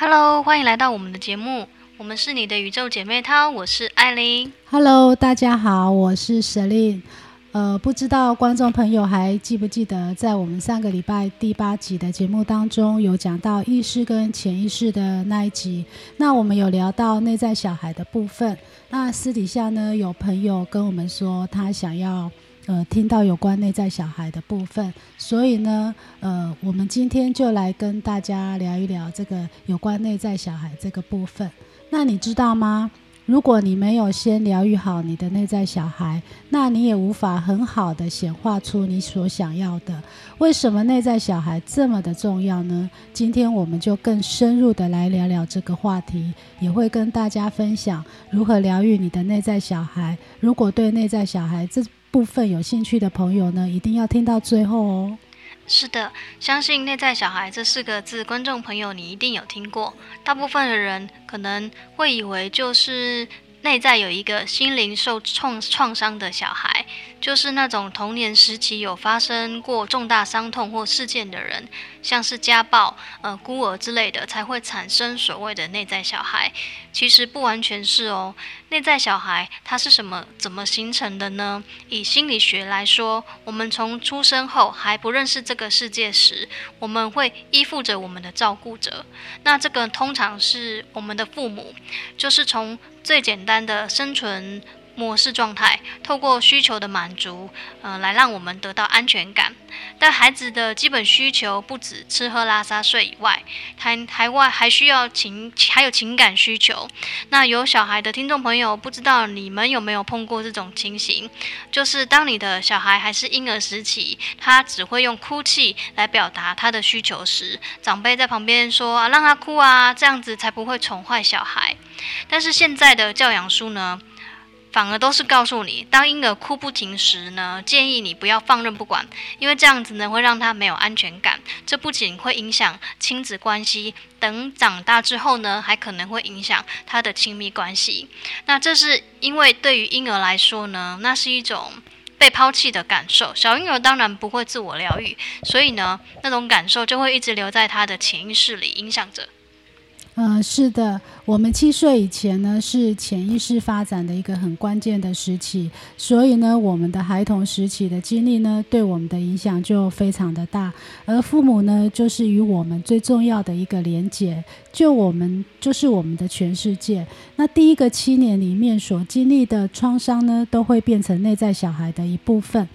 Hello，欢迎来到我们的节目。我们是你的宇宙姐妹淘，我是艾琳。Hello，大家好，我是 Selin。呃，不知道观众朋友还记不记得，在我们上个礼拜第八集的节目当中，有讲到意识跟潜意识的那一集。那我们有聊到内在小孩的部分。那私底下呢，有朋友跟我们说，他想要。呃，听到有关内在小孩的部分，所以呢，呃，我们今天就来跟大家聊一聊这个有关内在小孩这个部分。那你知道吗？如果你没有先疗愈好你的内在小孩，那你也无法很好的显化出你所想要的。为什么内在小孩这么的重要呢？今天我们就更深入的来聊聊这个话题，也会跟大家分享如何疗愈你的内在小孩。如果对内在小孩这部分有兴趣的朋友呢，一定要听到最后哦。是的，相信“内在小孩”这四个字，观众朋友你一定有听过。大部分的人可能会以为就是。内在有一个心灵受创创伤的小孩，就是那种童年时期有发生过重大伤痛或事件的人，像是家暴、呃孤儿之类的，才会产生所谓的内在小孩。其实不完全是哦，内在小孩它是什么、怎么形成的呢？以心理学来说，我们从出生后还不认识这个世界时，我们会依附着我们的照顾者，那这个通常是我们的父母，就是从。最简单的生存模式状态，透过需求的满足，呃，来让我们得到安全感。但孩子的基本需求不止吃喝拉撒睡以外，还还外还需要情，还有情感需求。那有小孩的听众朋友，不知道你们有没有碰过这种情形？就是当你的小孩还是婴儿时期，他只会用哭泣来表达他的需求时，长辈在旁边说啊，让他哭啊，这样子才不会宠坏小孩。但是现在的教养书呢，反而都是告诉你，当婴儿哭不停时呢，建议你不要放任不管，因为这样子呢会让他没有安全感。这不仅会影响亲子关系，等长大之后呢，还可能会影响他的亲密关系。那这是因为对于婴儿来说呢，那是一种被抛弃的感受。小婴儿当然不会自我疗愈，所以呢，那种感受就会一直留在他的潜意识里，影响着。嗯、呃，是的，我们七岁以前呢，是潜意识发展的一个很关键的时期，所以呢，我们的孩童时期的经历呢，对我们的影响就非常的大。而父母呢，就是与我们最重要的一个连结，就我们就是我们的全世界。那第一个七年里面所经历的创伤呢，都会变成内在小孩的一部分。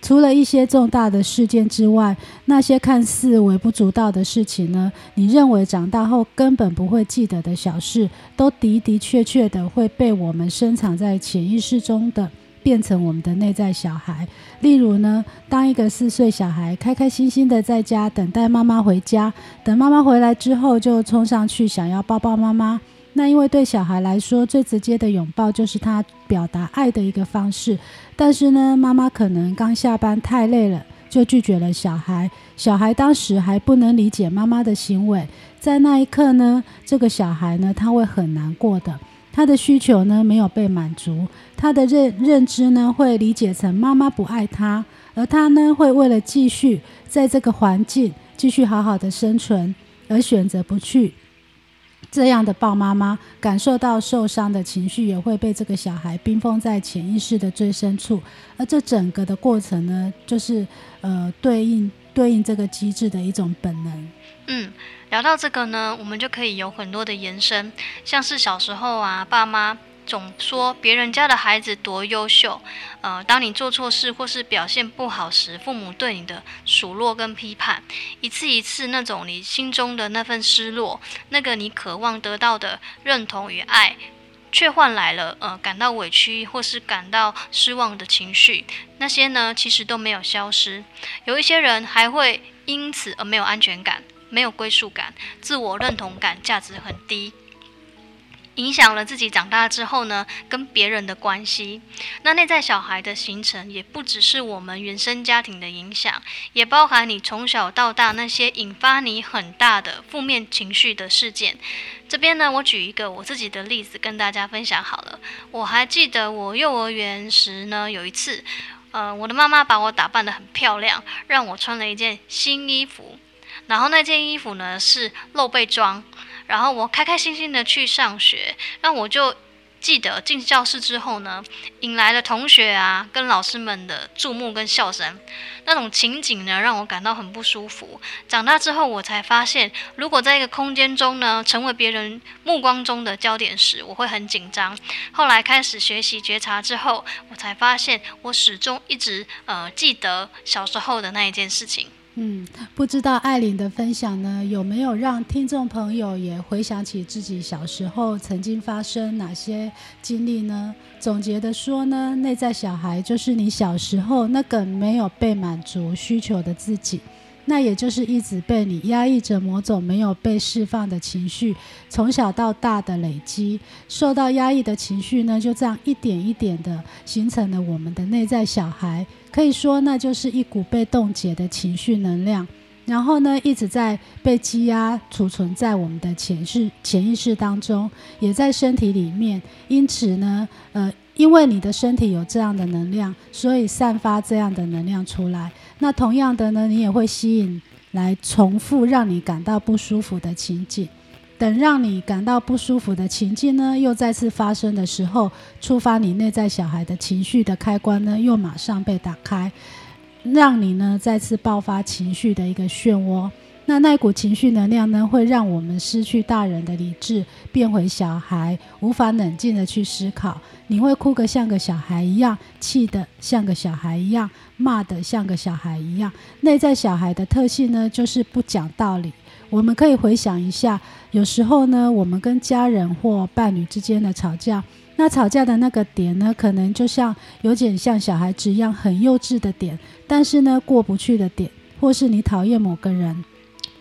除了一些重大的事件之外，那些看似微不足道的事情呢，你认为长大后根本不会记得的小事，都的的确确的会被我们深藏在潜意识中的变成我们的内在小孩。例如呢，当一个四岁小孩开开心心的在家等待妈妈回家，等妈妈回来之后就冲上去想要抱抱妈妈。那因为对小孩来说，最直接的拥抱就是他表达爱的一个方式。但是呢，妈妈可能刚下班太累了，就拒绝了小孩。小孩当时还不能理解妈妈的行为，在那一刻呢，这个小孩呢，他会很难过的。他的需求呢，没有被满足，他的认认知呢，会理解成妈妈不爱他，而他呢，会为了继续在这个环境继续好好的生存，而选择不去。这样的抱妈妈感受到受伤的情绪，也会被这个小孩冰封在潜意识的最深处。而这整个的过程呢，就是呃对应对应这个机制的一种本能。嗯，聊到这个呢，我们就可以有很多的延伸，像是小时候啊，爸妈。总说别人家的孩子多优秀，呃，当你做错事或是表现不好时，父母对你的数落跟批判，一次一次那种你心中的那份失落，那个你渴望得到的认同与爱，却换来了呃感到委屈或是感到失望的情绪，那些呢其实都没有消失，有一些人还会因此而没有安全感，没有归属感，自我认同感价值很低。影响了自己长大之后呢，跟别人的关系。那内在小孩的形成，也不只是我们原生家庭的影响，也包含你从小到大那些引发你很大的负面情绪的事件。这边呢，我举一个我自己的例子跟大家分享好了。我还记得我幼儿园时呢，有一次，呃，我的妈妈把我打扮得很漂亮，让我穿了一件新衣服，然后那件衣服呢是露背装。然后我开开心心的去上学，那我就。记得进教室之后呢，引来了同学啊跟老师们的注目跟笑声，那种情景呢让我感到很不舒服。长大之后我才发现，如果在一个空间中呢，成为别人目光中的焦点时，我会很紧张。后来开始学习觉察之后，我才发现我始终一直呃记得小时候的那一件事情。嗯，不知道艾琳的分享呢，有没有让听众朋友也回想起自己小时候曾经发生哪些经历呢？总结的说呢，内在小孩就是你小时候那个没有被满足需求的自己。那也就是一直被你压抑着某种没有被释放的情绪，从小到大的累积，受到压抑的情绪呢，就这样一点一点的形成了我们的内在小孩。可以说，那就是一股被冻结的情绪能量，然后呢，一直在被积压储存在我们的潜意识、潜意识当中，也在身体里面。因此呢，呃。因为你的身体有这样的能量，所以散发这样的能量出来。那同样的呢，你也会吸引来重复让你感到不舒服的情景。等让你感到不舒服的情境呢，又再次发生的时候，触发你内在小孩的情绪的开关呢，又马上被打开，让你呢再次爆发情绪的一个漩涡。那那股情绪能量呢，会让我们失去大人的理智，变回小孩，无法冷静地去思考。你会哭个像个小孩一样，气得像个小孩一样，骂得像个小孩一样。内在小孩的特性呢，就是不讲道理。我们可以回想一下，有时候呢，我们跟家人或伴侣之间的吵架，那吵架的那个点呢，可能就像有点像小孩子一样很幼稚的点，但是呢，过不去的点，或是你讨厌某个人。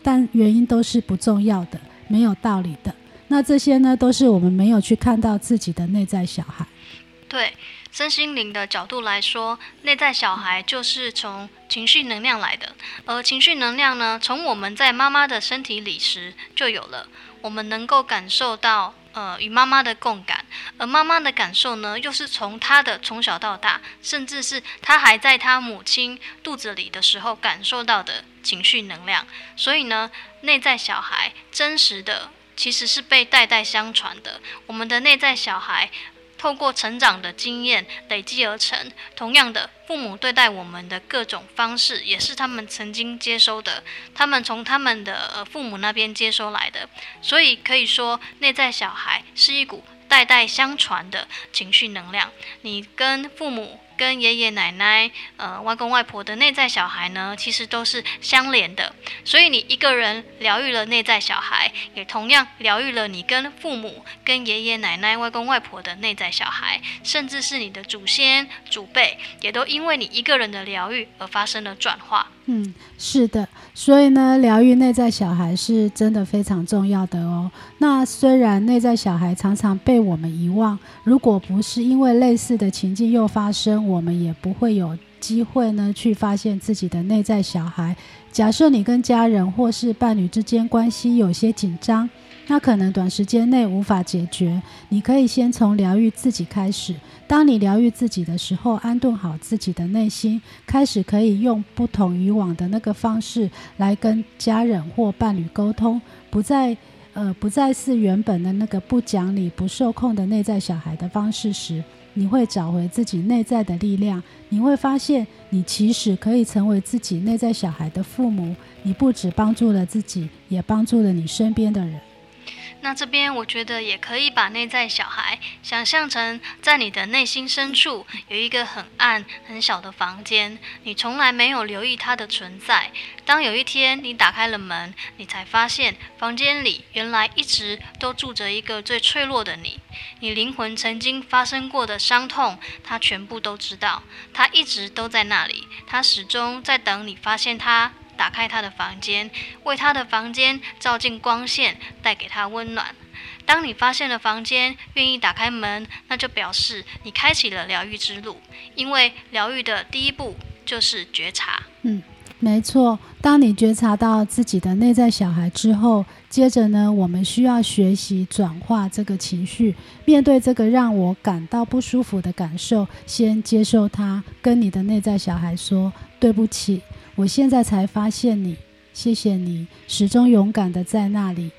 但原因都是不重要的，没有道理的。那这些呢，都是我们没有去看到自己的内在小孩。对，身心灵的角度来说，内在小孩就是从情绪能量来的。而情绪能量呢，从我们在妈妈的身体里时就有了。我们能够感受到。呃，与妈妈的共感，而妈妈的感受呢，又是从她的从小到大，甚至是她还在她母亲肚子里的时候感受到的情绪能量。所以呢，内在小孩真实的其实是被代代相传的。我们的内在小孩。透过成长的经验累积而成。同样的，父母对待我们的各种方式，也是他们曾经接收的，他们从他们的父母那边接收来的。所以可以说，内在小孩是一股代代相传的情绪能量。你跟父母。跟爷爷奶奶、呃外公外婆的内在小孩呢，其实都是相连的。所以你一个人疗愈了内在小孩，也同样疗愈了你跟父母、跟爷爷奶奶、外公外婆的内在小孩，甚至是你的祖先、祖辈，也都因为你一个人的疗愈而发生了转化。嗯，是的，所以呢，疗愈内在小孩是真的非常重要的哦。那虽然内在小孩常常被我们遗忘，如果不是因为类似的情境又发生，我们也不会有机会呢去发现自己的内在小孩。假设你跟家人或是伴侣之间关系有些紧张。那可能短时间内无法解决，你可以先从疗愈自己开始。当你疗愈自己的时候，安顿好自己的内心，开始可以用不同以往的那个方式来跟家人或伴侣沟通，不再呃不再是原本的那个不讲理、不受控的内在小孩的方式时，你会找回自己内在的力量。你会发现，你其实可以成为自己内在小孩的父母。你不止帮助了自己，也帮助了你身边的人。那这边我觉得也可以把内在小孩想象成在你的内心深处有一个很暗很小的房间，你从来没有留意它的存在。当有一天你打开了门，你才发现房间里原来一直都住着一个最脆弱的你。你灵魂曾经发生过的伤痛，他全部都知道，他一直都在那里，他始终在等你发现他。打开他的房间，为他的房间照进光线，带给他温暖。当你发现了房间，愿意打开门，那就表示你开启了疗愈之路。因为疗愈的第一步就是觉察。嗯，没错。当你觉察到自己的内在小孩之后，接着呢，我们需要学习转化这个情绪，面对这个让我感到不舒服的感受，先接受它，跟你的内在小孩说对不起。我现在才发现你，谢谢你始终勇敢的在那里。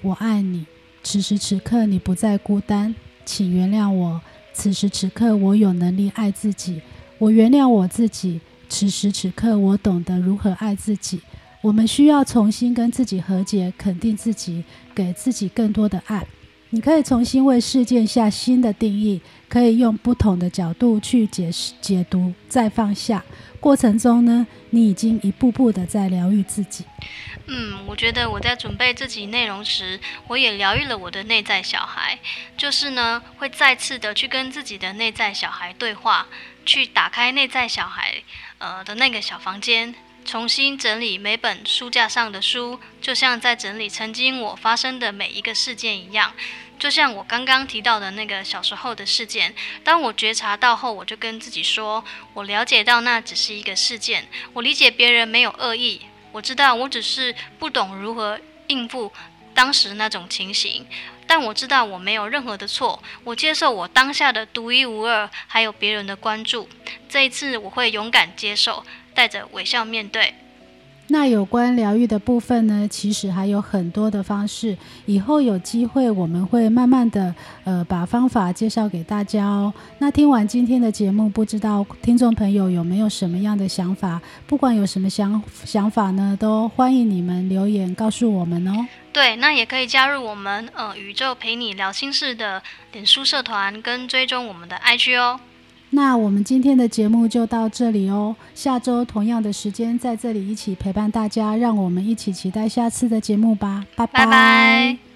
我爱你。此时此刻你不再孤单，请原谅我。此时此刻我有能力爱自己，我原谅我自己。此时此刻我懂得如何爱自己。我们需要重新跟自己和解，肯定自己，给自己更多的爱。你可以重新为事件下新的定义，可以用不同的角度去解释、解读，再放下。过程中呢，你已经一步步的在疗愈自己。嗯，我觉得我在准备这集内容时，我也疗愈了我的内在小孩，就是呢，会再次的去跟自己的内在小孩对话，去打开内在小孩呃的那个小房间。重新整理每本书架上的书，就像在整理曾经我发生的每一个事件一样。就像我刚刚提到的那个小时候的事件，当我觉察到后，我就跟自己说：我了解到那只是一个事件，我理解别人没有恶意，我知道我只是不懂如何应付当时那种情形，但我知道我没有任何的错，我接受我当下的独一无二，还有别人的关注。这一次我会勇敢接受。带着微笑面对。那有关疗愈的部分呢？其实还有很多的方式。以后有机会，我们会慢慢的呃把方法介绍给大家哦。那听完今天的节目，不知道听众朋友有没有什么样的想法？不管有什么想想法呢，都欢迎你们留言告诉我们哦。对，那也可以加入我们呃宇宙陪你聊心事的脸书社团，跟追踪我们的 IG 哦。那我们今天的节目就到这里哦，下周同样的时间在这里一起陪伴大家，让我们一起期待下次的节目吧，拜拜。